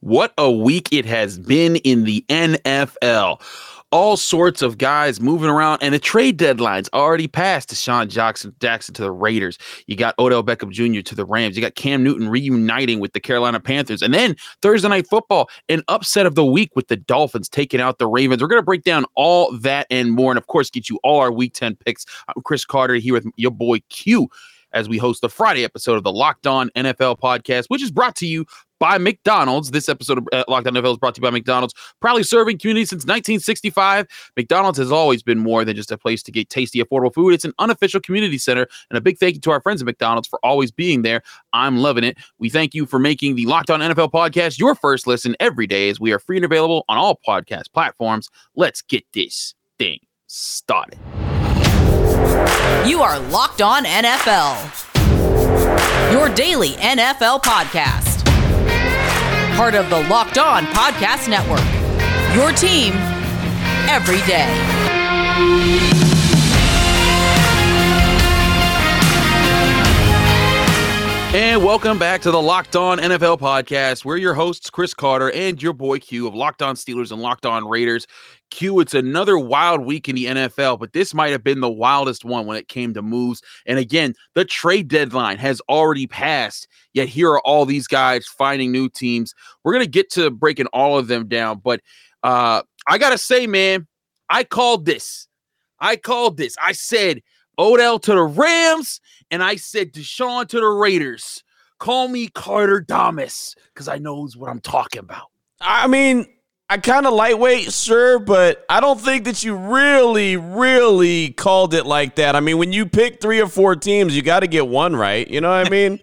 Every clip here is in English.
What a week it has been in the NFL. All sorts of guys moving around, and the trade deadline's already passed. DeSean Jackson, Jackson to the Raiders. You got Odell Beckham Jr. to the Rams. You got Cam Newton reuniting with the Carolina Panthers. And then Thursday Night Football, an upset of the week with the Dolphins taking out the Ravens. We're going to break down all that and more. And of course, get you all our week 10 picks. I'm Chris Carter here with your boy Q as we host the Friday episode of the Locked On NFL podcast, which is brought to you by McDonald's. This episode of uh, Locked On NFL is brought to you by McDonald's, proudly serving community since 1965. McDonald's has always been more than just a place to get tasty, affordable food. It's an unofficial community center, and a big thank you to our friends at McDonald's for always being there. I'm loving it. We thank you for making the Locked On NFL podcast your first listen every day, as we are free and available on all podcast platforms. Let's get this thing started. You are Locked On NFL, your daily NFL podcast part of the Locked On Podcast Network. Your team every day. And welcome back to the Locked On NFL podcast. We're your hosts, Chris Carter and your boy Q of Locked On Steelers and Locked On Raiders. Q, it's another wild week in the NFL, but this might have been the wildest one when it came to moves. And again, the trade deadline has already passed, yet here are all these guys finding new teams. We're going to get to breaking all of them down, but uh, I got to say, man, I called this. I called this. I said Odell to the Rams, and I said DeSean to the Raiders. Call me Carter Damas because I knows what I'm talking about. I mean, I kind of lightweight, sure, but I don't think that you really, really called it like that. I mean, when you pick three or four teams, you got to get one right. You know what I mean?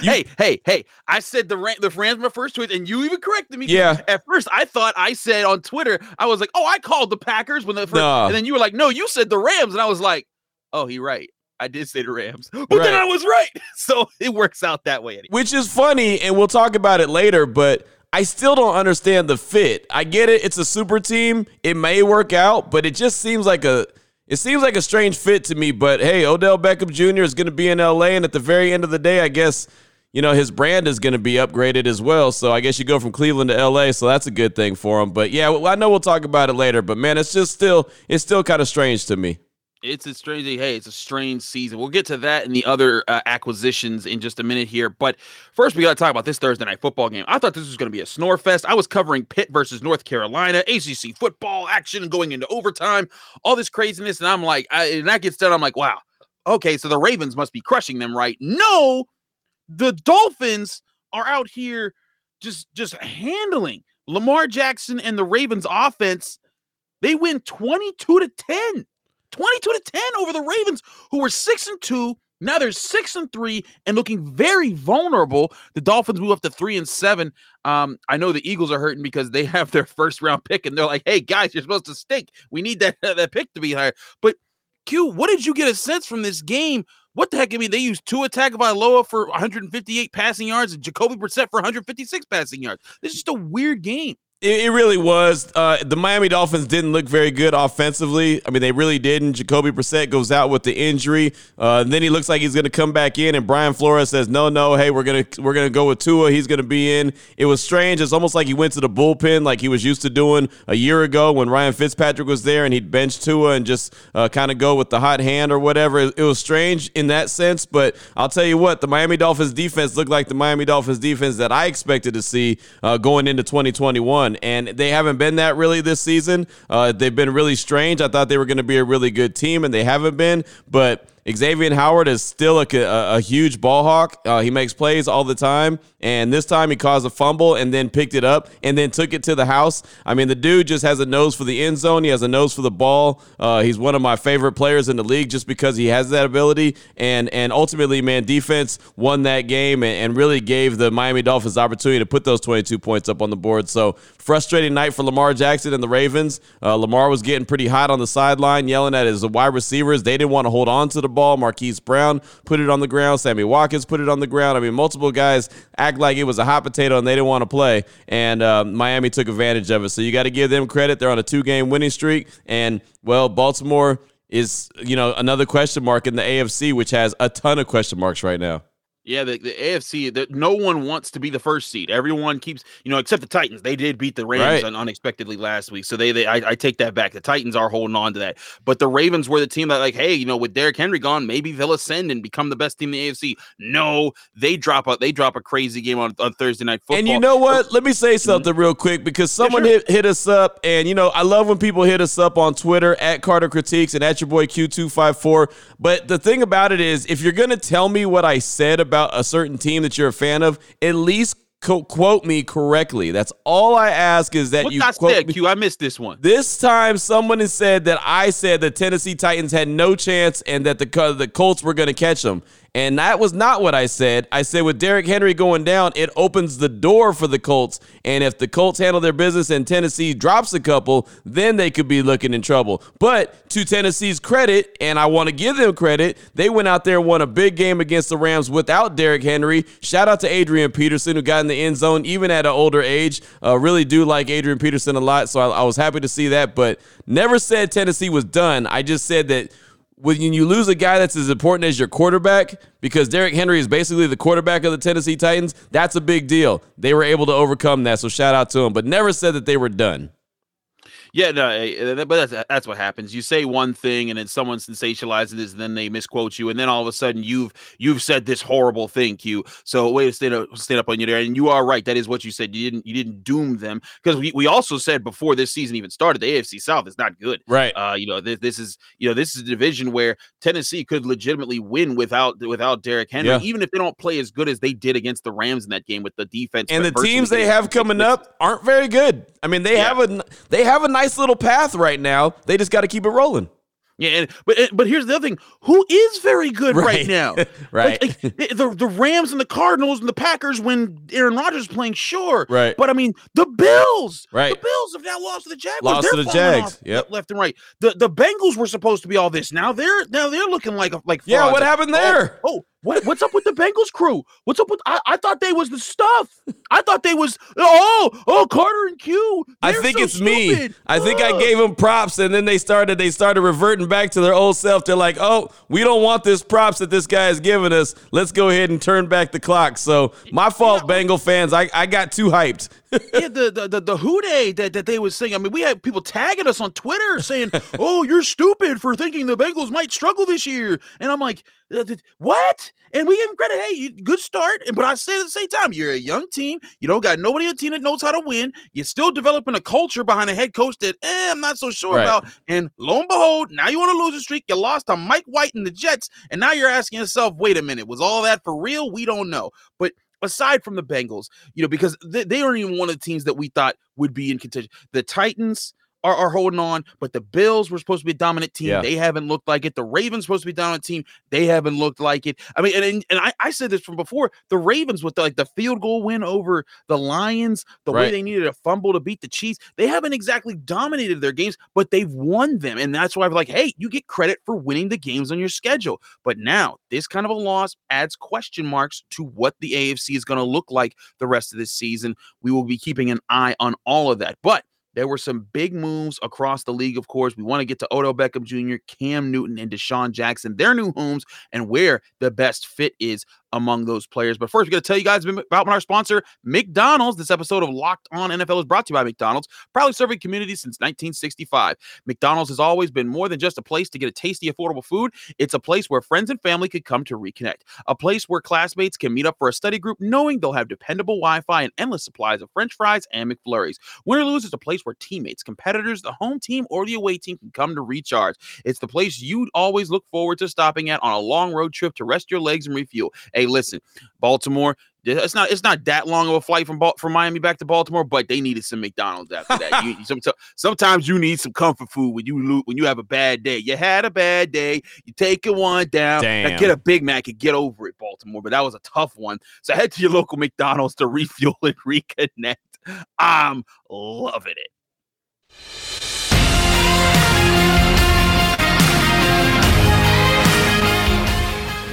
You, hey, hey, hey! I said the the Rams my first tweet, and you even corrected me. Yeah. At first, I thought I said on Twitter, I was like, "Oh, I called the Packers when the first," no. and then you were like, "No, you said the Rams," and I was like, "Oh, he right." I did say the Rams, but right. then I was right. So it works out that way. Anyway. Which is funny, and we'll talk about it later. But I still don't understand the fit. I get it; it's a super team. It may work out, but it just seems like a it seems like a strange fit to me. But hey, Odell Beckham Jr. is going to be in LA, and at the very end of the day, I guess you know his brand is going to be upgraded as well. So I guess you go from Cleveland to LA, so that's a good thing for him. But yeah, I know we'll talk about it later. But man, it's just still it's still kind of strange to me it's a strange hey it's a strange season. We'll get to that and the other uh, acquisitions in just a minute here but first we got to talk about this thursday night football game. I thought this was going to be a snore fest. I was covering pitt versus north carolina acc football action going into overtime all this craziness and i'm like I, and that gets done i'm like wow okay so the ravens must be crushing them right? No the dolphins are out here just just handling. Lamar jackson and the ravens offense they win 22 to 10 22 to 10 over the Ravens, who were six and two. Now they're six and three and looking very vulnerable. The Dolphins move up to three and seven. Um, I know the Eagles are hurting because they have their first round pick and they're like, "Hey guys, you're supposed to stink. We need that that pick to be higher." But Q, what did you get a sense from this game? What the heck? I mean, they used two attack by Tagovailoa for 158 passing yards and Jacoby Brissett for 156 passing yards. This is just a weird game. It, really was. Uh, the Miami Dolphins didn't look very good offensively. I mean, they really didn't. Jacoby Brissett goes out with the injury. Uh, then he looks like he's going to come back in, and Brian Flores says, "No, no, hey, we're gonna we're gonna go with Tua. He's going to be in." It was strange. It's almost like he went to the bullpen like he was used to doing a year ago when Ryan Fitzpatrick was there, and he'd bench Tua and just uh, kind of go with the hot hand or whatever. It, it was strange in that sense, but I'll tell you what, the Miami Dolphins defense looked like the Miami Dolphins defense that I expected to see uh, going into 2021 and they haven't been that really this season. Uh, they've been really strange. I thought they were going to be a really good team, and they haven't been. But Xavier Howard is still a, a, a huge ball hawk. Uh, he makes plays all the time. And this time he caused a fumble and then picked it up and then took it to the house. I mean, the dude just has a nose for the end zone. He has a nose for the ball. Uh, he's one of my favorite players in the league just because he has that ability. And and ultimately, man, defense won that game and, and really gave the Miami Dolphins opportunity to put those 22 points up on the board. So frustrating night for Lamar Jackson and the Ravens. Uh, Lamar was getting pretty hot on the sideline, yelling at his wide receivers. They didn't want to hold on to the ball. Marquise Brown put it on the ground. Sammy Watkins put it on the ground. I mean, multiple guys act like it was a hot potato and they didn't want to play. And uh, Miami took advantage of it. So you got to give them credit. They're on a two game winning streak. And, well, Baltimore is, you know, another question mark in the AFC, which has a ton of question marks right now. Yeah, the, the AFC, the, no one wants to be the first seed. Everyone keeps, you know, except the Titans. They did beat the Rams Right. un- unexpectedly last week, so they, they I, I take that back. The Titans are holding on to that, but the Ravens were the team that, like, hey, you know, with Derrick Henry gone, maybe they'll ascend and become the best team in the AFC. No, they drop a they drop a crazy game on, on Thursday night football. And you know what? Let me say mm-hmm. something real quick because someone sure. hit, hit us up, and you know I love when people hit us up on Twitter at Carter Critiques and at your boy Q254. But the thing about it is, if you're gonna tell me what I said about a certain team that you're a fan of, at least co- quote me correctly. That's all I ask is that what you I quote said, me. Q, I missed this one. This time, someone has said that I said the Tennessee Titans had no chance and that the the Colts were going to catch them. And that was not what I said. I said with Derrick Henry going down, it opens the door for the Colts. And if the Colts handle their business and Tennessee drops a couple, then they could be looking in trouble. But to Tennessee's credit, and I want to give them credit, they went out there and won a big game against the Rams without Derrick Henry. Shout out to Adrian Peterson, who got in the end zone even at an older age. Uh, really do like Adrian Peterson a lot, so I, I was happy to see that. But never said Tennessee was done. I just said that when you lose a guy that's as important as your quarterback, because Derrick Henry is basically the quarterback of the Tennessee Titans, that's a big deal. They were able to overcome that, so shout out to them. But never said that they were done. Yeah, no, eh, eh, but that's that's what happens. You say one thing, and then someone sensationalizes it, and then they misquote you, and then all of a sudden you've you've said this horrible thing, Q. So way to stand up, stand up on you there, and you are right. That is what you said. You didn't you didn't doom them because we, we also said before this season even started, the AFC South is not good. Right. Uh, you know this, this is you know this is a division where Tennessee could legitimately win without without Derrick Henry, Yeah. even if they don't play as good as they did against the Rams in that game with the defense. and the teams they have coming up aren't very good. I mean, they Yeah. have a they have a nice little path right now. They just got to keep it rolling. Yeah, and, but but here's the other thing: who is very good right, Right. now? Right. Like, like, the the Rams and the Cardinals and the Packers when Aaron Rodgers is playing, sure. Right. But I mean, the Bills. Right. The Bills have now lost to the Jaguars. Lost They're to the Jags, yep. Left and right. The the Bengals were supposed to be all this. Now they're now they're looking like a- like Yeah, frauds. what happened Oh, there? Oh, what, what's up with the Bengals crew? What's up with? I, I thought they was the stuff. I thought they was. Oh, oh, Carter and Q. I think so it's me. stupid. I think I gave them props, and then they started they started reverting back to their old self. They're like, "Oh, we don't want this props that this guy is giving us. Let's go ahead and turn back the clock." So my fault, Bengal fans. I, I got too hyped. yeah, the the the, the hooday that, that they was saying. I mean, we had people tagging us on Twitter saying, "Oh, you're stupid for thinking the Bengals might struggle this year." And I'm like, "Uh, "What?" And we give them credit. Hey, you, good start. And but I say at the same time, you're a young team. You don't got nobody on the team that knows how to win. You're still developing a culture behind a head coach that eh, I'm not so sure Right. about. And lo and behold, now you want to lose a streak. You lost to Mike White and the Jets, and now you're asking yourself, "Wait a minute, was all that for real?" We don't know, but aside from the Bengals, you know, because they, they aren't even one of the teams that we thought would be in contention. The Titans are, are holding on, but the Bills were supposed to be a dominant team. Yeah. They haven't looked like it. The Ravens supposed to be a dominant team. They haven't looked like it. I mean, and and, and I, I said this from before. The Ravens with the, like the field goal win over the Lions, the way they needed a fumble to beat the Chiefs, they haven't exactly dominated their games, but they've won them, and that's why I'm like, hey, you get credit for winning the games on your schedule. But now this kind of a loss adds question marks to what the AFC is going to look like the rest of this season. We will be keeping an eye on all of that. But there were some big moves across the league, of course. We want to get to Odell Beckham Jr., Cam Newton, and DeSean Jackson, their new homes, and where the best fit is among those players. But first, we're going to tell you guys about our sponsor, McDonald's. This episode of Locked On NFL is brought to you by McDonald's, proudly serving communities since 1965. McDonald's has always been more than just a place to get a tasty, affordable food. It's a place where friends and family could come to reconnect, a place where classmates can meet up for a study group, knowing they'll have dependable Wi Fi and endless supplies of French fries and McFlurries. Win or lose, it's a place where teammates, competitors, the home team, or the away team can come to recharge. It's the place you'd always look forward to stopping at on a long road trip to rest your legs and refuel. Hey, listen, Baltimore. It's not. It's not that long of a flight from from Miami back to Baltimore, but they needed some McDonald's after that. You, some, sometimes you need some comfort food when you when you have a bad day. You had a bad day. You take it one down. Now get a Big Mac and get over it, Baltimore. But that was a tough one. So head to your local McDonald's to refuel and reconnect. I'm loving it.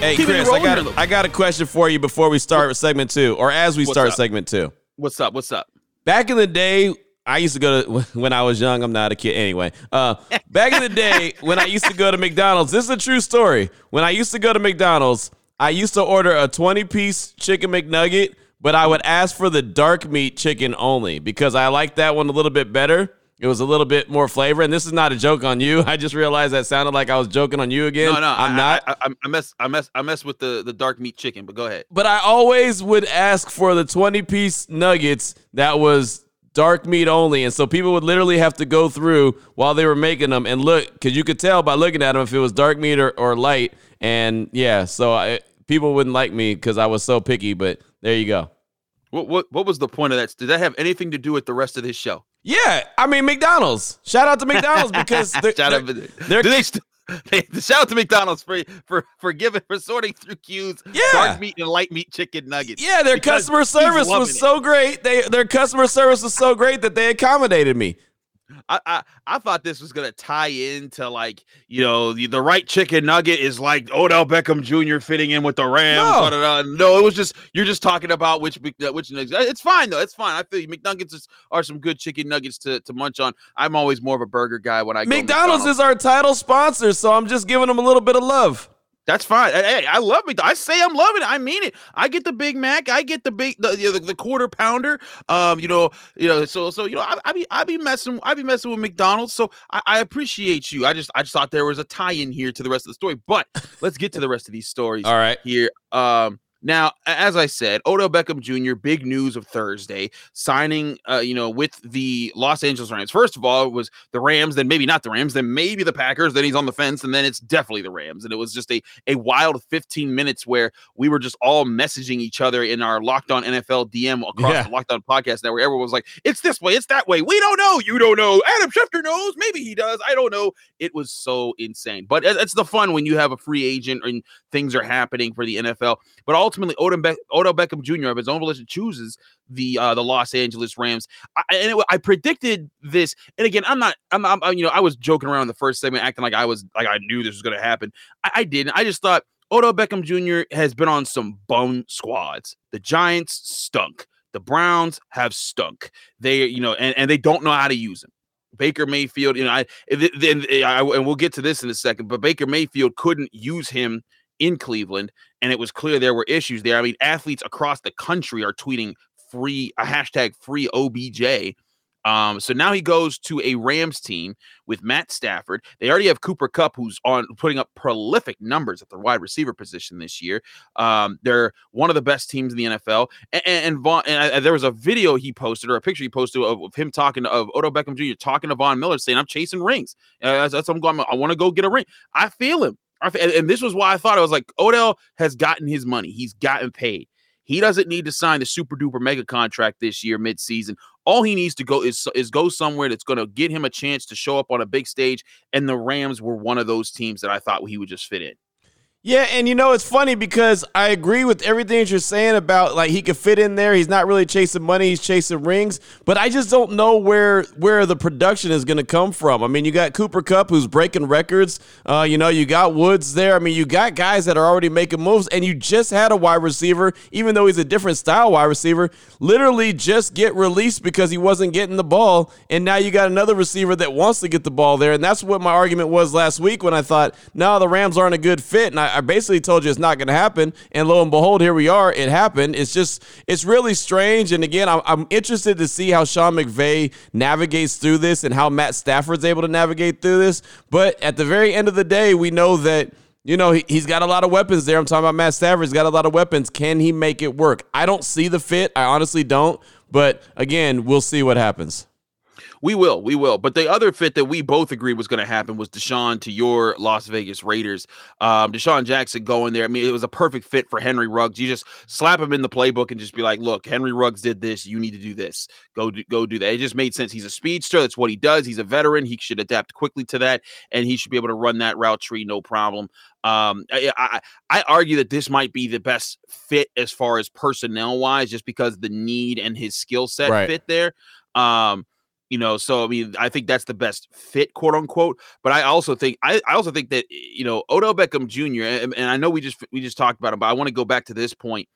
Hey, Keep Chris, I got Lou. I got a question for you before we start with segment two, or as we What's start up? segment two. What's up? What's up? Back in the day, I used to go to when I was young. I'm not a kid anyway. Uh, back in the day, when I used to go to McDonald's, this is a true story. When I used to go to McDonald's, I used to order a 20 piece chicken McNugget, but I would ask for the dark meat chicken only because I like that one a little bit better. It was a little bit more flavor, and this is not a joke on you. I just realized that sounded like I was joking on you again. No, no, I'm I, not. I, I, I mess, I mess, I mess with the the dark meat chicken. But go ahead. but I always would ask for the 20 piece nuggets that was dark meat only. And so people would literally have to go through while they were making them and look, because you could tell by looking at them if it was dark meat or, or light. And yeah, so I, people wouldn't like me because I was so picky, but there you go. What, what what was the point of that? Did that have anything to do with the rest of this show? Yeah, I mean, McDonald's. Shout out to McDonald's because they're, Shout out, they're- do they're- they st- they, shout out to McDonald's for for for giving for sorting through Q's, Yeah. dark meat and light meat chicken nuggets. yeah, their customer service was it. so great. They their customer service was so great that they accommodated me. I, I I thought this was gonna tie into like you know the, the right chicken nugget is like Odell Beckham Jr. fitting in with the Rams. No. da, da, da. no, it was just you're just talking about which uh, which nuggets. It's fine though. It's fine. I feel you. McNuggets is, are some good chicken nuggets to, to munch on. I'm always more of a burger guy when I go McDonald's is our title sponsor, so I'm just giving them a little bit of love. That's fine. Hey, I love it. I say I'm loving it. I mean it. I get the Big Mac. I get the big the, the, the quarter pounder. Um, you know, you know. So so you know, I, I be I be messing I be messing with McDonald's. So I, I appreciate you. I just I just thought there was a tie in here to the rest of the story. But let's get to the rest of these stories All right. here. Um, now, as I said, Odell Beckham Jr. Big news of Thursday signing. Uh, you know, with the Los Angeles Rams. First of all, it was the Rams, then maybe not the Rams, then maybe the Packers. Then he's on the fence, and then it's definitely the Rams. And it was just a a wild 15 minutes where we were just all messaging each other in our Locked On NFL DM across Yeah. the Locked On podcast network. Everyone was like, "It's this way, it's that way." We don't know. You don't know. Adam Schefter knows. Maybe he does. I don't know. It was so insane. But it- it's the fun when you have a free agent and things are happening for the NFL. But ultimately, Odell, Beck- Odell Beckham Jr. of his own volition chooses the uh, the Los Angeles Rams. I, and it, I predicted this. And again, I'm not. I'm, I'm. You know, I was joking around in the first segment, acting like I was like I knew this was going to happen. I, I didn't. I just thought Odell Beckham Jr. has been on some bum squads. The Giants stunk. The Browns have stunk. They, you know, and, and they don't know how to use him. Baker Mayfield, you know, I then I, and we'll get to this in a second, but Baker Mayfield couldn't use him in Cleveland, and it was clear there were issues there. I mean, athletes across the country are tweeting free a hashtag free OBJ. Um, so now he goes to a Rams team with Matt Stafford. They already have Cooper Kupp, who's on putting up prolific numbers at the wide receiver position this year. Um, they're one of the best teams in the NFL. And, and, Von, and I- there was a video he posted or a picture he posted of, of him talking of Odell Beckham Jr. talking to Von Miller, saying, "I'm chasing rings. Uh, that's, that's I'm going. I want to go get a ring. I feel him. And, and this was why I thought I was like, Odell has gotten his money. He's gotten paid. He doesn't need to sign the super duper mega contract this year midseason. All he needs to go is is go somewhere that's going to get him a chance to show up on a big stage. And the Rams were one of those teams that I thought he would just fit in. Yeah, and you know it's funny because I agree with everything that you're saying about like he could fit in there. He's not really chasing money; he's chasing rings. But I just don't know where where the production is going to come from. I mean, you got Cooper Kupp who's breaking records. Uh, you know, you got Woods there. I mean, you got guys that are already making moves, and you just had a wide receiver, even though he's a different style wide receiver, literally just get released because he wasn't getting the ball, and now you got another receiver that wants to get the ball there, and that's what my argument was last week when I thought, no, the Rams aren't a good fit, and I, I basically told you it's not going to happen, and lo and behold, here we are. It happened. It's just, it's really strange, and again, I'm, I'm interested to see how Sean McVay navigates through this and how Matt Stafford's able to navigate through this. But at the very end of the day, we know that. You know, he, he's got a lot of weapons there. I'm talking about Matt Stafford. He's got a lot of weapons. Can he make it work? I don't see the fit. I honestly don't. But again, we'll see what happens. We will, we will. But the other fit that we both agreed was going to happen was DeSean to your Las Vegas Raiders. Um, DeSean Jackson going there. I mean, it was a perfect fit for Henry Ruggs. You just slap him in the playbook and just be like, "Look, Henry Ruggs did this. You need to do this. Go, do, go do that." It just made sense. He's a speedster. That's what he does. He's a veteran. He should adapt quickly to that, and he should be able to run that route tree no problem. Um, I, I, I argue that this might be the best fit as far as personnel wise, just because the need and his skill set Right. fit there. Um, you know, so I mean, I think that's the best fit, quote unquote. But I also think I, I also think that you know Odell Beckham Jr. and, and I know we just we just talked about him, but I want to go back to this point.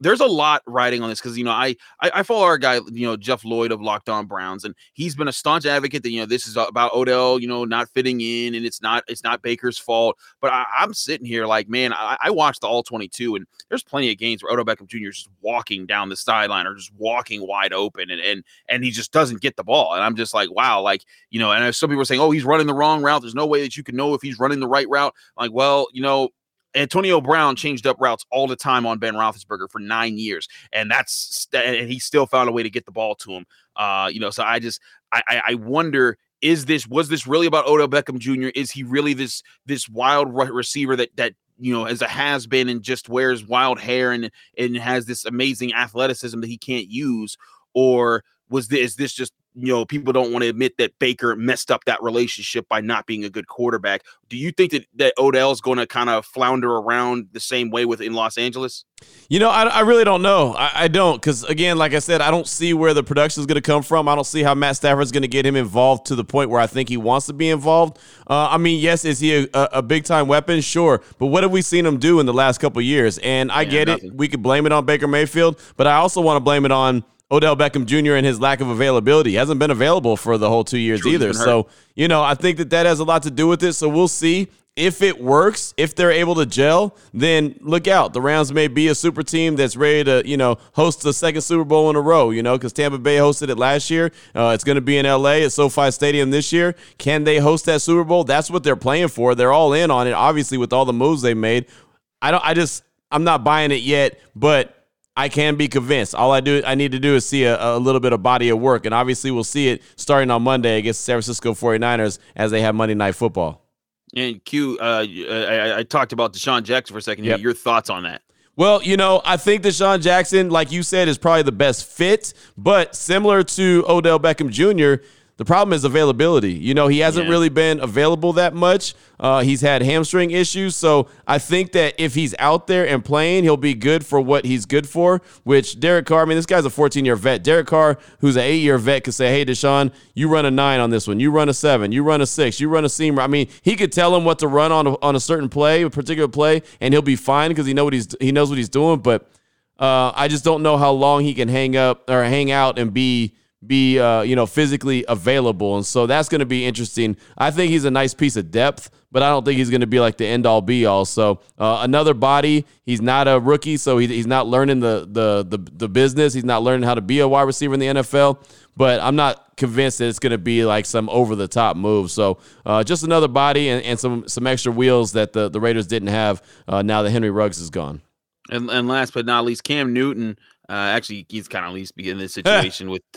There's a lot riding on this because you know I, I, I follow our guy you know Jeff Lloyd of Locked On Browns and he's been a staunch advocate that you know this is about Odell you know not fitting in and it's not it's not Baker's fault but I, am sitting here like man I, I, watched the all 22 and there's plenty of games where Odell Beckham Jr. is just walking down the sideline or just walking wide open and and and he just doesn't get the ball and I'm just like wow like you know and some people are saying oh he's running the wrong route there's no way that you can know if he's running the right route like well you know Antonio Brown changed up routes all the time on Ben Roethlisberger for nine years, and that's and he still found a way to get the ball to him. Uh, you know, so I just I I wonder is this was this really about Odell Beckham Jr. Is he really this this wild receiver that that you know as a has been and just wears wild hair and and has this amazing athleticism that he can't use, or was this is this just you know, people don't want to admit that Baker messed up that relationship by not being a good quarterback. Do you think that, that Odell's going to kind of flounder around the same way with in Los Angeles? You know, I, I really don't know. I, I don't because again, like I said, I don't see where the production is going to come from. I don't see how Matt Stafford's going to get him involved to the point where I think he wants to be involved. Uh, I mean, yes, is he a, a, big time weapon? Sure, but what have we seen him do in the last couple years? And I yeah, get nothing. it. We could blame it on Baker Mayfield, but I also want to blame it on Odell Beckham Jr. and his lack of availability. He hasn't been available for the whole two years True, either. So, you know, I think that that has a lot to do with it. So we'll see if it works, if they're able to gel, then look out. The Rams may be a super team that's ready to, you know, host the second Super Bowl in a row, you know, because Tampa Bay hosted it last year. Uh, it's going to be in LA at SoFi Stadium this year. Can they host that Super Bowl? That's what they're playing for. They're all in on it, obviously, with all the moves they made. I don't, I just, I'm not buying it yet, but I can be convinced. All I do, I need to do is see a, a, little bit of body of work. And obviously, we'll see it starting on Monday against San Francisco 49ers as they have Monday Night Football. And Q, uh, I, I, talked about DeSean Jackson for a second. Yep. Your thoughts on that? Well, you know, I think DeSean Jackson, like you said, is probably the best fit. But similar to Odell Beckham Jr., the problem is availability. You know, he hasn't yeah. really been available that much. Uh, he's had hamstring issues. So I think that if he's out there and playing, he'll be good for what he's good for, which Derek Carr, I mean, this guy's a 14 year vet. Derek Carr, who's an eight year vet, could say, hey, DeSean, you run a nine on this one. You run a seven. You run a six. You run a seam. I mean, he could tell him what to run on a, on a certain play, a particular play, and he'll be fine because he, know what he's, he knows what he's doing. But uh, I just don't know how long he can hang up or hang out and be be uh, you know physically available, and so that's going to be interesting. I think he's a nice piece of depth, but I don't think he's going to be like the end all be all. So uh, another body. He's not a rookie, so he, he's not learning the, the the the business. He's not learning how to be a wide receiver in the NFL. But I'm not convinced that it's going to be like some over the top move. So uh, just another body and, and some some extra wheels that the the Raiders didn't have uh, now that Henry Ruggs is gone. And, and last but not least, Cam Newton uh, actually, he's kind of at least in this situation with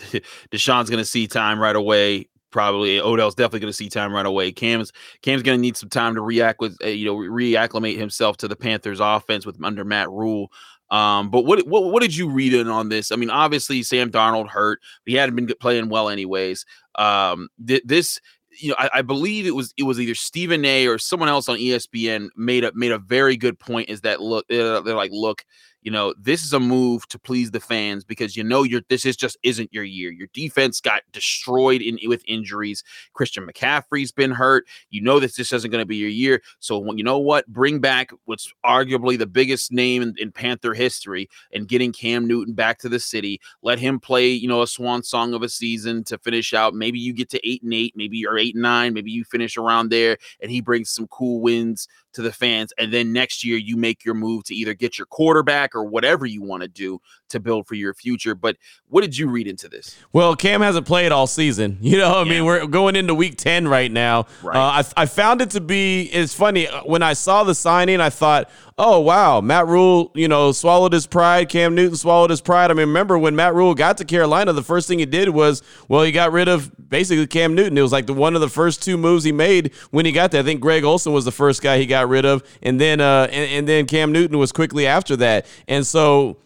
DeSean's going to see time right away. Probably Odell's definitely going to see time right away. Cam's Cam's going to need some time to react with uh, you know reacclimate himself to the Panthers' offense with under Matt Rhule. Um, but what, what what did you read in on this? I mean, obviously Sam Darnold hurt. He hadn't been playing well anyways. Um, th- this you know, I, I, believe it was it was either Stephen A. or someone else on ESPN made a made a very good point. Is that look? Uh, they're like, look, you know, this is a move to please the fans because you know you're this is just isn't your year. Your defense got destroyed in with injuries. Christian McCaffrey's been hurt. You know that this isn't going to be your year. So you know what? Bring back what's arguably the biggest name in, in, Panther history and getting Cam Newton back to the city. Let him play, you know, a swan song of a season to finish out. Maybe you get to eight and eight, maybe you're eight and nine, maybe you finish around there and he brings some cool wins to the fans. And then next year you make your move to either get your quarterback or whatever you want to do to build for your future. But what did you read into this? Well, Cam hasn't played all season. You know, I yeah. mean, we're going into week 10 right now. Right. Uh, I, I found it to be, it's funny. Uh, when I saw the signing, I thought, oh, wow, Matt Rhule, you know, swallowed his pride. Cam Newton swallowed his pride. I mean, remember when Matt Rhule got to Carolina, the first thing he did was, well, he got rid of basically Cam Newton. It was like the one of the first two moves he made when he got there. I think Greg Olsen was the first guy he got rid of. And then, uh, and, and then Cam Newton was quickly after that. And so,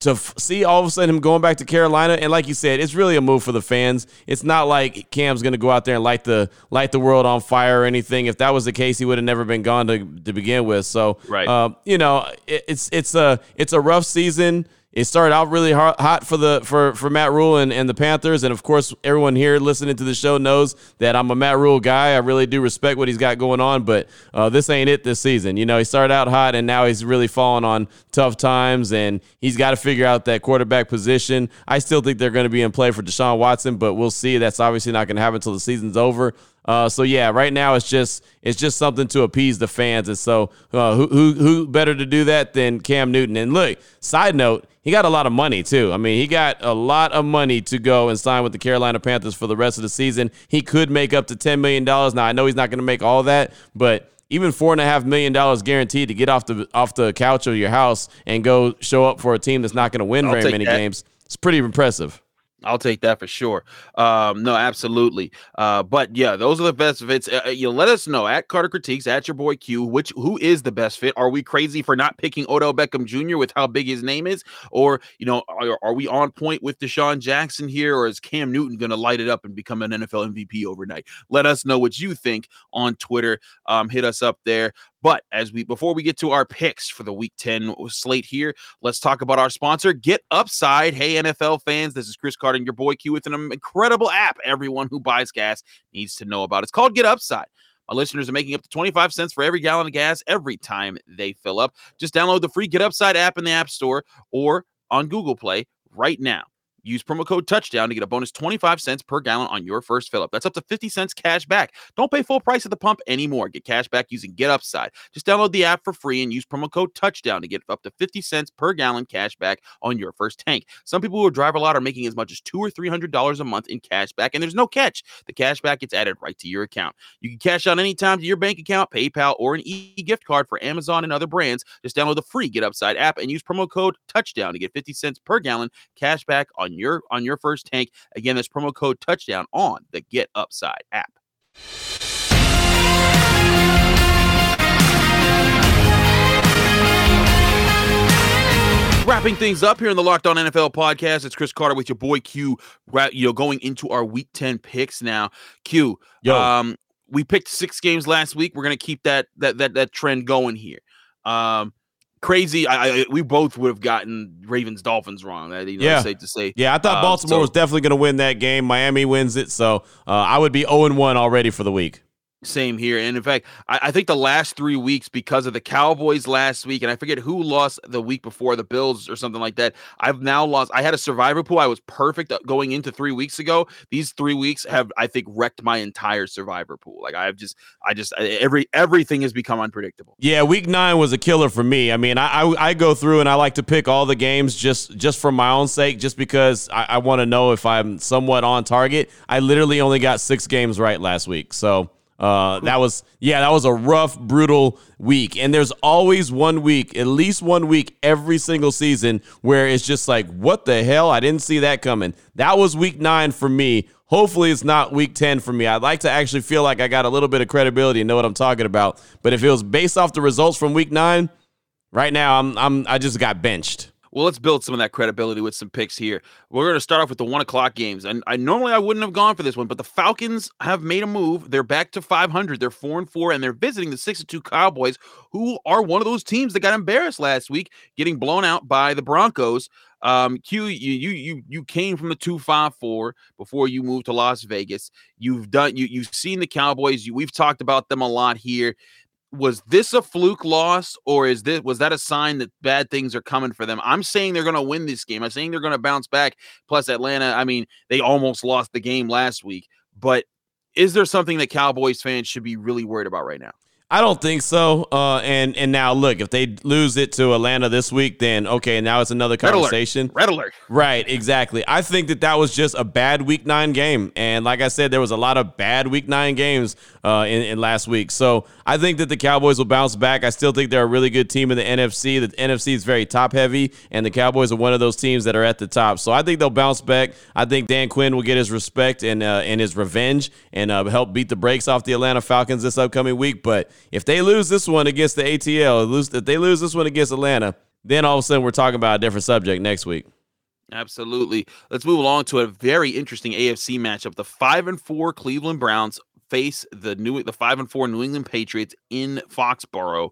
to f- see all of a sudden him going back to Carolina, and like you said, it's really a move for the fans. It's not like Cam's going to go out there and light the light the world on fire or anything. If that was the case, he would have never been gone to to begin with. So, right, uh, you know, it, it's it's a it's a rough season it started out really hot, for the for for Matt Rhule and, and the Panthers, and of course, everyone here listening to the show knows that I'm a Matt Rhule guy. I really do respect what he's got going on, but uh, this ain't it this season. You know, he started out hot, and now he's really fallen on tough times, and he's got to figure out that quarterback position. I still think they're going to be in play for Deshaun Watson, but we'll see. That's obviously not going to happen until the season's over. Uh, so yeah, right now it's just it's just something to appease the fans, and so uh, who who who better to do that than Cam Newton? And look, side note, he got a lot of money too. I mean, he got a lot of money to go and sign with the Carolina Panthers for the rest of the season. He could make up to ten million dollars. Now I know he's not going to make all that, but even four and a half million dollars guaranteed to get off the off the couch of your house and go show up for a team that's not going to win I'll very many that. games. It's pretty impressive. I'll take that for sure. Um, no, absolutely. Uh, but yeah, those are the best fits. Uh, uh, you let us know at Carter Critiques at your boy Q, which who is the best fit? Are we crazy for not picking Odell Beckham Jr. with how big his name is, or you know, are, are we on point with DeSean Jackson here, or is Cam Newton going to light it up and become an NFL MVP overnight? Let us know what you think on Twitter. Um, hit us up there. But as we before we get to our picks for the week 10 slate here, let's talk about our sponsor, Get Upside. Hey, NFL fans, this is Chris Carter your boy Q with an incredible app everyone who buys gas needs to know about. It's called Get Upside. My listeners are making up to 25 cents for every gallon of gas every time they fill up. Just download the free Get Upside app in the App Store or on Google Play right now. Use promo code touchdown to get a bonus 25 cents per gallon on your first fill up. That's up to 50 cents cash back. Don't pay full price at the pump anymore. Get cash back using Get Upside. Just download the app for free and use promo code touchdown to get up to 50 cents per gallon cash back on your first tank. Some people who drive a lot are making as much as two or three hundred dollars a month in cash back, and there's no catch. The cash back gets added right to your account. You can cash out anytime to your bank account, PayPal, or an e-gift card for Amazon and other brands. Just download the free Get Upside app and use promo code touchdown to get 50 cents per gallon cash back on your on your first tank. Again, that's promo code touchdown on the Get Upside app. Wrapping things up here in the Locked On NFL podcast, it's Chris Carter with your boy Q. You know, going into our Week Ten picks now. Q, Yo. um, we picked six games last week. We're gonna keep that that that that trend going here. Um, crazy. I, I, we both would have gotten Ravens Dolphins wrong. That you know, yeah, safe to say. Yeah, I thought uh, Baltimore so, was definitely going to win that game. Miami wins it, so uh, I would be zero oh one already for the week. Same here. And in fact, I, I, think the last three weeks, because of the Cowboys last week, and I forget who lost the week before the Bills or something like that, I've now lost. I had a survivor pool. I was perfect uh, going into three weeks ago. These three weeks have, I think, wrecked my entire survivor pool. Like I've just, I just, every, everything has become unpredictable. Yeah. Week nine was a killer for me. I mean, I, I, I go through and I like to pick all the games just, just for my own sake, just because I, I want to know if I'm somewhat on target. I literally only got six games right last week. So, uh, that was yeah, that was a rough, brutal week. And there's always one week, at least one week every single season where it's just like, what the hell? I didn't see that coming. That was week nine for me. Hopefully, it's not week 10 for me. I'd like to actually feel like I got a little bit of credibility and know what I'm talking about. But if it was based off the results from week nine, right now I'm I'm I just got benched. Well, let's build some of that credibility with some picks here. We're going to start off with the one o'clock games, and I normally I wouldn't have gone for this one, but the Falcons have made a move. They're back to 500. They're four and four, and they're visiting the six and two Cowboys, who are one of those teams that got embarrassed last week, getting blown out by the Broncos. Um, Q, you you you you came from the two five four before you moved to Las Vegas. You've done you you've seen the Cowboys. You, we've talked about them a lot here was this a fluke loss or is this was that a sign that bad things are coming for them? I'm saying they're going to win this game. I'm saying they're going to bounce back. Plus Atlanta, I mean, they almost lost the game last week, but is there something that Cowboys fans should be really worried about right now? I don't think so. Uh, and and now look, if they lose it to Atlanta this week, then okay, now it's another conversation. Red alert. Right, exactly. I think that that was just a bad Week Nine game, and like I said, there was a lot of bad Week Nine games uh, in, in last week. So I think that the Cowboys will bounce back. I still think they're a really good team in the NFC. The NFC is very top heavy, and the Cowboys are one of those teams that are at the top. So I think they'll bounce back. I think Dan Quinn will get his respect and uh, and his revenge and uh, help beat the brakes off the Atlanta Falcons this upcoming week, but if they lose this one against the ATL, lose, if they lose this one against Atlanta, then all of a sudden we're talking about a different subject next week. Absolutely. Let's move along to a very interesting AFC matchup. The five and four Cleveland Browns face the new the five and four New England Patriots in Foxborough.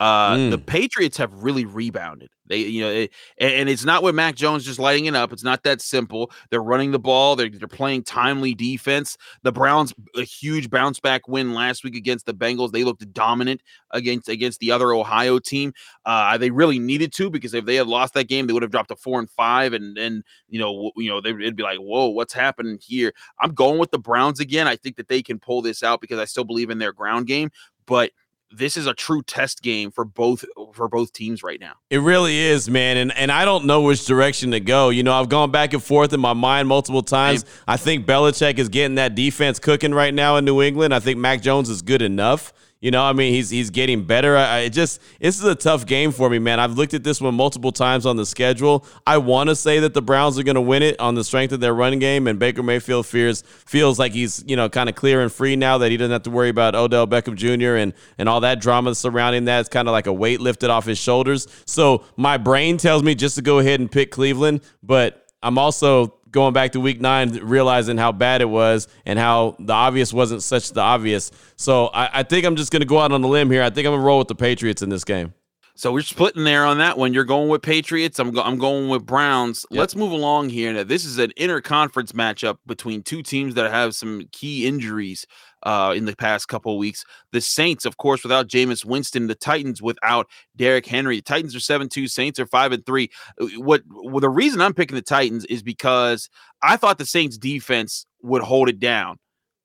Uh, mm. The Patriots have really rebounded. They, you know, it, and it's not with Mac Jones just lighting it up. It's not that simple. They're running the ball. They're, they're playing timely defense. The Browns, a huge bounce back win last week against the Bengals. They looked dominant against against the other Ohio team. Uh, they really needed to because if they had lost that game, they would have dropped to four and five, and and you know, you know, they, it'd be like, whoa, what's happening here? I'm going with the Browns again. I think that they can pull this out because I still believe in their ground game, but this is a true test game for both for both teams right now. It really is, man. And and I don't know which direction to go. You know, I've gone back and forth in my mind multiple times. I think Belichick is getting that defense cooking right now in New England. I think Mac Jones is good enough. You know, I mean, he's he's getting better. I, I just this is a tough game for me, man. I've looked at this one multiple times on the schedule. I want to say that the Browns are going to win it on the strength of their running game, and Baker Mayfield fears feels like he's you know kind of clear and free now that he doesn't have to worry about Odell Beckham Jr. and and all that drama surrounding that. It's kind of like a weight lifted off his shoulders. So my brain tells me just to go ahead and pick Cleveland, but I'm also going back to week nine, realizing how bad it was and how the obvious wasn't such the obvious. So I, I think I'm just going to go out on the limb here. I think I'm going to roll with the Patriots in this game. So we're splitting there on that one. You're going with Patriots. I'm, go- I'm going with Browns. Yep. Let's move along here. Now, this is an interconference matchup between two teams that have some key injuries uh, in the past couple weeks. The Saints, of course, without Jameis Winston. The Titans without Derrick Henry. The Titans are seven two. Saints are five and three. Uh, what? Well, the reason I'm picking the Titans is because I thought the Saints defense would hold it down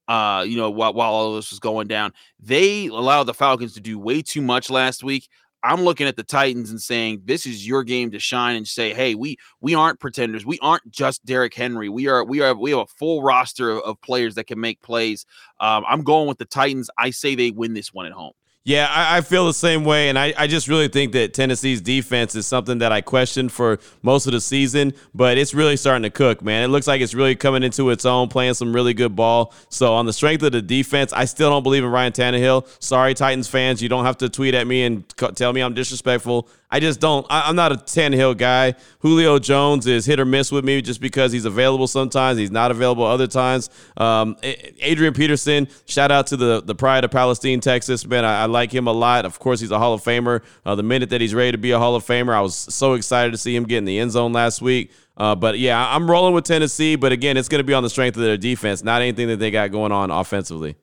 uh, you know, while, while all this was going down. They allowed the Falcons to do way too much last week. I'm looking at the Titans and saying this is your game to shine and say, hey, we we aren't pretenders. We aren't just Derrick Henry. We are we are we have a full roster of, of players that can make plays. Um, I'm going with the Titans. I say they win this one at home. Yeah, I, I, feel the same way. And I, I just really think that Tennessee's defense is something that I questioned for most of the season, but it's really starting to cook, man. It looks like it's really coming into its own, playing some really good ball. So, on the strength of the defense, I still don't believe in Ryan Tannehill. Sorry, Titans fans. You don't have to tweet at me and tell me I'm disrespectful. I just don't. I, am not a Tannehill guy. Julio Jones is hit or miss with me just because he's available sometimes. He's not available other times. Um, Adrian Peterson, shout out to the, the pride of Palestine, Texas. Man, I, I like him a lot. Of course, he's a Hall of Famer. Uh, the minute that he's ready to be a Hall of Famer, I was so excited to see him get in the end zone last week. Uh, but yeah, I'm rolling with Tennessee. But again, it's going to be on the strength of their defense, not anything that they got going on offensively.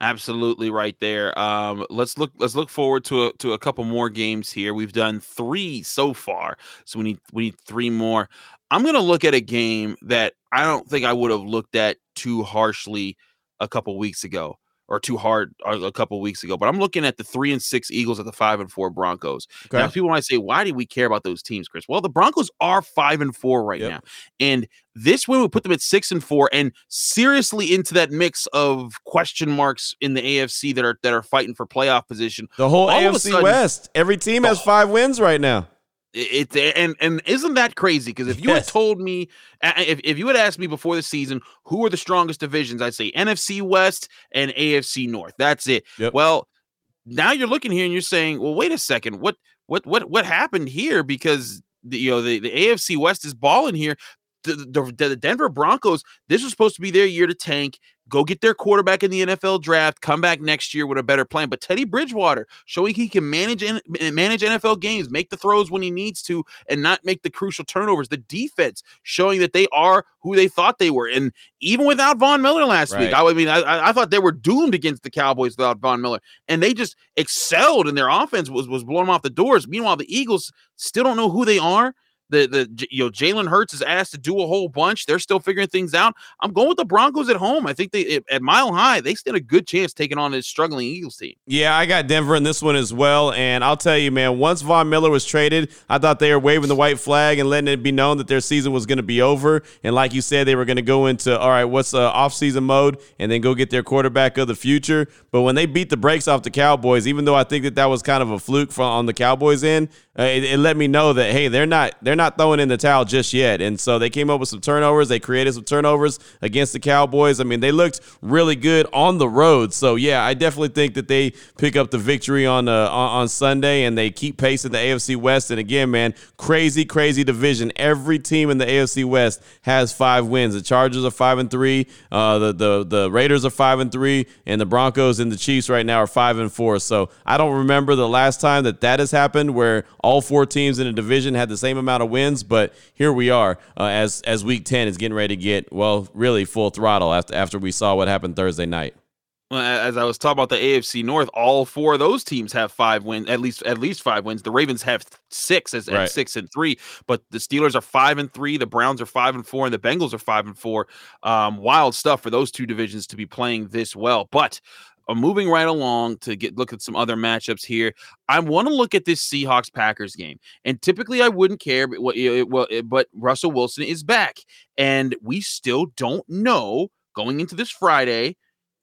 Absolutely right there. Um, let's look. Let's look forward to a, to a couple more games here. We've done three so far, so we need we need three more. I'm gonna look at a game that I don't think I would have looked at too harshly a couple weeks ago or too hard uh, a couple weeks ago. But I'm looking at the three and six Eagles at the five and four Broncos. Okay. Now, people might say, why do we care about those teams, Chris? Well, the Broncos are five and four right yep. now, and this win would put them at six and four, and seriously into that mix of question marks in the AFC that are that are fighting for playoff position. The whole All AFC sudden, West, every team has five wins right now. It, and and isn't that crazy? Because if you yes. had told me, if, if you had asked me before the season who are the strongest divisions, I'd say NFC West and AFC North. That's it. Yep. Well, now you're looking here and you're saying, well, wait a second, what what what what happened here? Because the, you know the, the AFC West is balling here. The, the, the Denver Broncos, this was supposed to be their year to tank go get their quarterback in the NFL draft, come back next year with a better plan. But Teddy Bridgewater showing he can manage manage NFL games, make the throws when he needs to, and not make the crucial turnovers. The defense showing that they are who they thought they were, and even without Von Miller last right. week, I, mean, I, I thought they were doomed against the Cowboys without Von Miller, and they just excelled, and their offense was was blowing off the doors. Meanwhile, the Eagles still don't know who they are the the you know Jalen Hurts is asked to do a whole bunch. They're still figuring things out. I'm going with the Broncos at home. I think they at Mile High they stand a good chance taking on this struggling Eagles team. Yeah, I got Denver in this one as well. And I'll tell you, man, once Von Miller was traded, I thought they were waving the white flag and letting it be known that their season was going to be over. And like you said, they were going to go into all right, what's uh, off season mode, and then go get their quarterback of the future. But when they beat the brakes off the Cowboys, even though I think that that was kind of a fluke from on the Cowboys end, uh, it, it let me know that hey, they're not they're they're not throwing in the towel just yet. And so they came up with some turnovers. They created some turnovers against the Cowboys. I mean, they looked really good on the road. So yeah, I definitely think that they pick up the victory on uh, on Sunday and they keep pace in the AFC West. And again, man, crazy, crazy division. Every team in the AFC West has five wins. The Chargers are five and three. Uh, the the the Raiders are five and three, and the Broncos and the Chiefs right now are five and four. So I don't remember the last time that that has happened where all four teams in a division had the same amount of wins. But here we are uh, as as Week Ten is getting ready to get well, really full throttle after after we saw what happened Thursday night Well, as I was talking about the AFC North, all four of those teams have five wins, at least at least five wins. The Ravens have six as right. six and three, but the Steelers are five and three, the Browns are five and four, and the Bengals are five and four. Um, wild stuff for those two divisions to be playing this well. But moving right along to get look at some other matchups here. I want to look at this Seahawks Packers game, and typically I wouldn't care, but well, but Russell Wilson is back, and we still don't know going into this Friday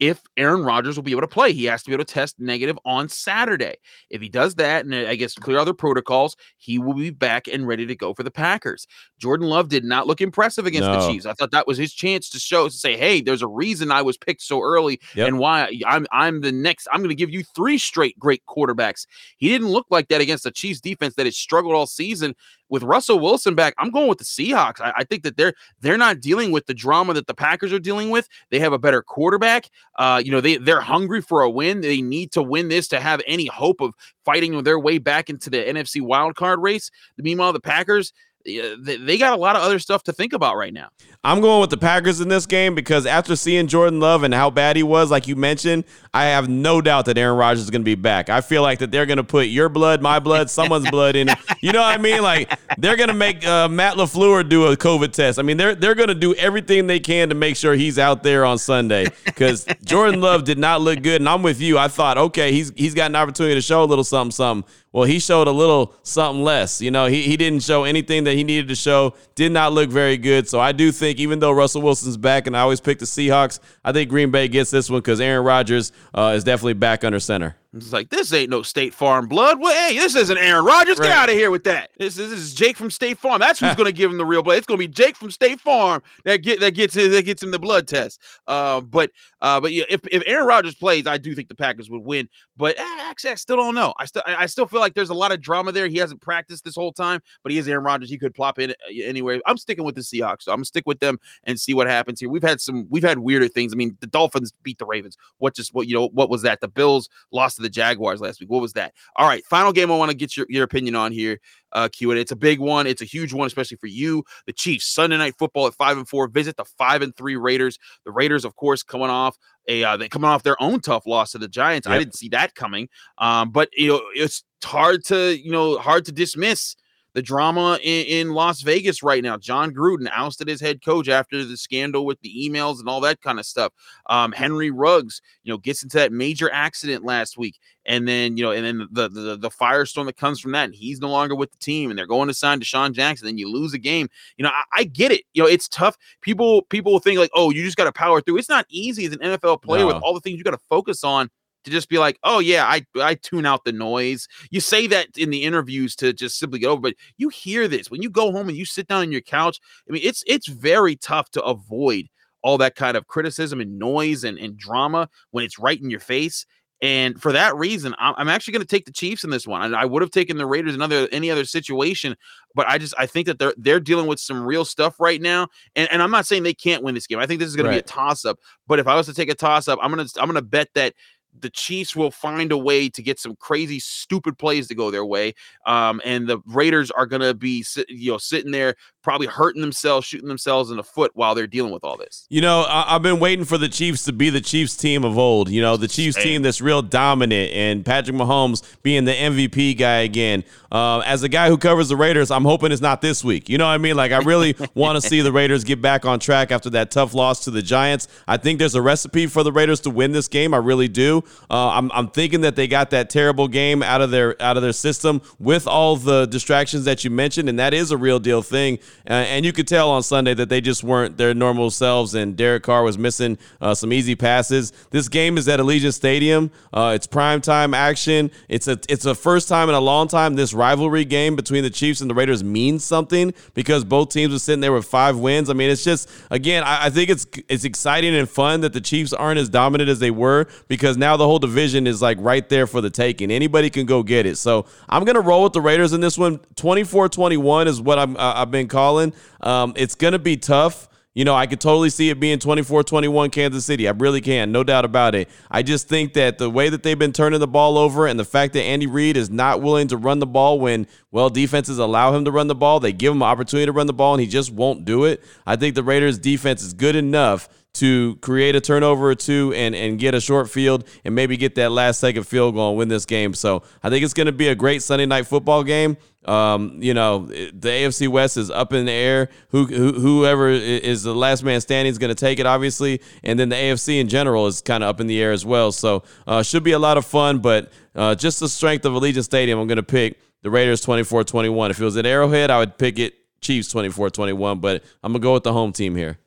if Aaron Rodgers will be able to play. He has to be able to test negative on Saturday. If he does that, and uh, I guess clear other protocols, he will be back and ready to go for the Packers. Jordan Love did not look impressive against no. the Chiefs. I thought that was his chance to show to say, "Hey, there's a reason I was picked so early, yep. and why I'm I'm the next. I'm going to give you three straight great quarterbacks." He didn't look like that against the Chiefs defense that has struggled all season with Russell Wilson back, I'm going with the Seahawks. I, I, think that they're they're not dealing with the drama that the Packers are dealing with. They have a better quarterback. Uh, you know, they they're hungry for a win. They need to win this to have any hope of fighting their way back into the NFC wild card race. Meanwhile, the Packers they got a lot of other stuff to think about right now. I'm going with the Packers in this game because after seeing Jordan Love and how bad he was, like you mentioned, I have no doubt that Aaron Rodgers is going to be back. I feel like that they're going to put your blood, my blood, someone's blood in. You know what I mean? Like they're going to make uh, Matt LaFleur do a COVID test. I mean, they're they're going to do everything they can to make sure he's out there on Sunday because Jordan Love did not look good. And I'm with you. I thought, okay, he's he's got an opportunity to show a little something, something. Well, he showed a little something less. You know, he, he didn't show anything that he needed to show, did not look very good. So I do think, even though Russell Wilson's back and I always pick the Seahawks, I think Green Bay gets this one because Aaron Rodgers uh, is definitely back under center. It's like this ain't no State Farm blood. Well, hey, this isn't Aaron Rodgers. Right. Get out of here with that. This, this, is Jake from State Farm. That's who's going to give him the real blood. It's going to be Jake from State Farm that get that gets him, that gets him the blood test. Uh, but uh, but yeah, if, if Aaron Rodgers plays, I do think the Packers would win. But eh, actually, I still don't know. I still I still feel like there's a lot of drama there. He hasn't practiced this whole time, but he is Aaron Rodgers. He could plop in uh, anywhere. I'm sticking with the Seahawks. So I'm gonna stick with them and see what happens here. We've had some we've had weirder things. I mean, the Dolphins beat the Ravens. What just what you know what was that? The Bills lost to the Jaguars last week. What was that? All right, final game I want to get your, your opinion on here, uh, Q. And it's a big one. It's a huge one, especially for you. The Chiefs Sunday night football at five and four. Visit the five and three Raiders. The Raiders, of course, coming off a uh, they coming off their own tough loss to the Giants. Yep. I didn't see that coming. Um, but you know, it's hard to you know hard to dismiss the drama in, in, Las Vegas right now. Jon Gruden ousted his head coach after the scandal with the emails and all that kind of stuff. Um, Henry Ruggs, you know, gets into that major accident last week, and then you know, and then the, the the firestorm that comes from that, and he's no longer with the team, and they're going to sign DeSean Jackson. Then you lose a game. You know, I, I get it. You know, it's tough. People people think like, oh, you just got to power through. It's not easy as an NFL player no. with all the things you got to focus on to just be like, oh yeah, I I tune out the noise. You say that in the interviews to just simply get over, but you hear this when you go home and you sit down on your couch. I mean, it's it's very tough to avoid all that kind of criticism and noise and, and drama when it's right in your face. And for that reason, I'm, actually going to take the Chiefs in this one. I, I would have taken the Raiders in other any other situation, but I just I think that they're they're dealing with some real stuff right now. And, and I'm not saying they can't win this game. I think this is going right. to be a toss up. But if I was to take a toss up, I'm gonna I'm gonna bet that the Chiefs will find a way to get some crazy, stupid plays to go their way. Um, and the Raiders are going to be, you know, sitting there probably hurting themselves, shooting themselves in the foot while they're dealing with all this. You know, I- have been waiting for the Chiefs to be the Chiefs team of old. You know, the Chiefs Same. team that's real dominant, and Patrick Mahomes being the MVP guy again. Uh, as a guy who covers the Raiders, I'm hoping it's not this week. You know what I mean? Like, I really want to see the Raiders get back on track after that tough loss to the Giants. I think there's a recipe for the Raiders to win this game. I really do. Uh, I'm, I'm thinking that they got that terrible game out of their out of their system with all the distractions that you mentioned, and that is a real deal thing. Uh, and you could tell on Sunday that they just weren't their normal selves, and Derek Carr was missing uh, some easy passes. This game is at Allegiant Stadium. Uh, it's prime time action. It's a it's a first time in a long time this rivalry game between the Chiefs and the Raiders means something because both teams are sitting there with five wins. I mean, it's just again, I, I think it's it's exciting and fun that the Chiefs aren't as dominant as they were because now the whole division is like right there for the taking. Anybody can go get it. So I'm gonna roll with the Raiders in this one. 24-21 is what I'm I've been calling. Um, it's gonna be tough. You know, I could totally see it being 24 21 Kansas City. I really can. No doubt about it. I just think that the way that they've been turning the ball over and the fact that Andy Reid is not willing to run the ball when, well, defenses allow him to run the ball, they give him an opportunity to run the ball and he just won't do it. I think the Raiders' defense is good enough to create a turnover or two and, and get a short field and maybe get that last second field goal and win this game. So I think it's going to be a great Sunday night football game. Um, you know, the AFC West is up in the air. Who, who whoever is the last man standing is going to take it, obviously, and then the AFC in general is kind of up in the air as well. So uh, should be a lot of fun. But uh, just the strength of Allegiant Stadium, I'm going to pick the Raiders 24-21. If it was an Arrowhead, I would pick it Chiefs 24-21. But I'm gonna go with the home team here.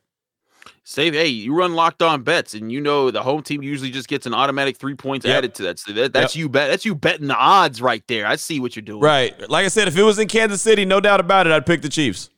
Save, hey, you run locked on bets, and you know the home team usually just gets an automatic three points yep. added to that. So that, that's yep. you bet. That's you betting the odds right there. I see what you're doing. Right. Like I said, if it was in Kansas City, no doubt about it, I'd pick the Chiefs.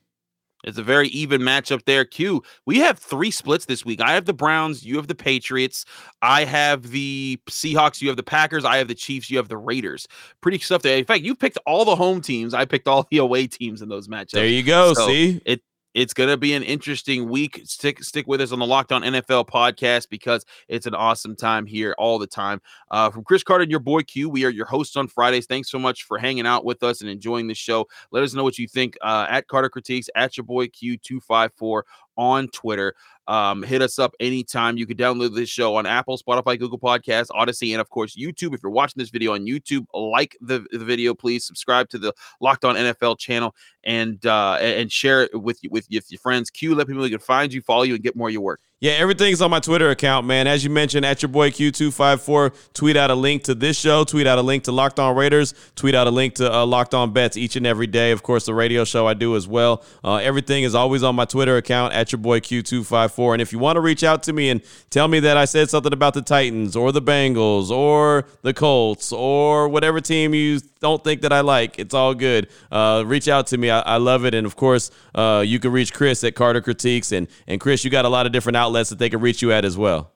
It's a very even matchup there. Q. We have three splits this week. I have the Browns. You have the Patriots. I have the Seahawks. You have the Packers. I have the Chiefs. You have the Raiders. Pretty stuff there. In fact, you picked all the home teams. I picked all the away teams in those matchups. There you go. So see, it it's going to be an interesting week. Stick stick with us on the Locked On NFL podcast because it's an awesome time here all the time. Uh, from Chris Carter and your boy Q, we are your hosts on Fridays. Thanks so much for hanging out with us and enjoying the show. Let us know what you think uh, at Carter Critiques, at your boy Q254 on Twitter. Um, hit us up anytime. You can download this show on Apple, Spotify, Google Podcasts, Odyssey, and of course YouTube. If you're watching this video on YouTube, like the, the video, please subscribe to the Locked On NFL channel and uh, and share it with with, with your friends. Q, let people know can find you, follow you, and get more of your work. Yeah, everything's on my Twitter account, man. As you mentioned, at your boy Q254, tweet out a link to this show, tweet out a link to Locked On Raiders, tweet out a link to uh, Locked On Bets each and every day. Of course, the radio show I do as well. Uh, everything is always on my Twitter account, at your boy Q254. And if you want to reach out to me and tell me that I said something about the Titans or the Bengals or the Colts or whatever team you don't think that I like, it's all good. Uh, reach out to me. I, I, love it. And of course, uh, you can reach Chris at Carter Critiques. And, and Chris, you got a lot of different outlets that they can reach you at as well.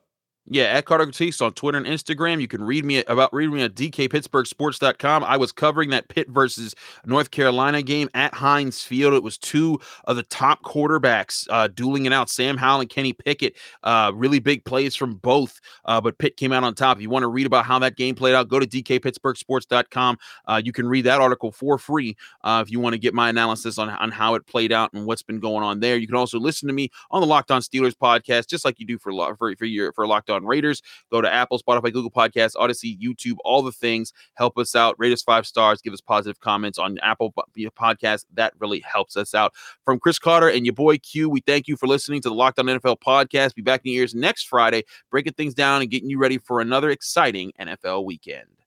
Yeah, at Carter Critiques on Twitter and Instagram. You can read me about read me at dkpittsburghsports.com. I was covering that Pitt versus North Carolina game at Heinz Field. It was two of the top quarterbacks uh, dueling it out. Sam Howell and Kenny Pickett. Uh, really big plays from both, uh, but Pitt came out on top. If you want to read about how that game played out, go to dkpittsburghsports.com. Uh, you can read that article for free uh, if you want to get my analysis on, on how it played out and what's been going on there. You can also listen to me on the Locked On Steelers podcast, just like you do for for, for your for Locked on Raiders. Go to Apple, Spotify, Google Podcasts, Odyssey, YouTube, all the things. Help us out. Rate us five stars. Give us positive comments on Apple Podcasts. That really helps us out. From Chris Carter and your boy Q, we thank you for listening to the Locked On NFL podcast. Be back in your ears next Friday, breaking things down and getting you ready for another exciting NFL weekend.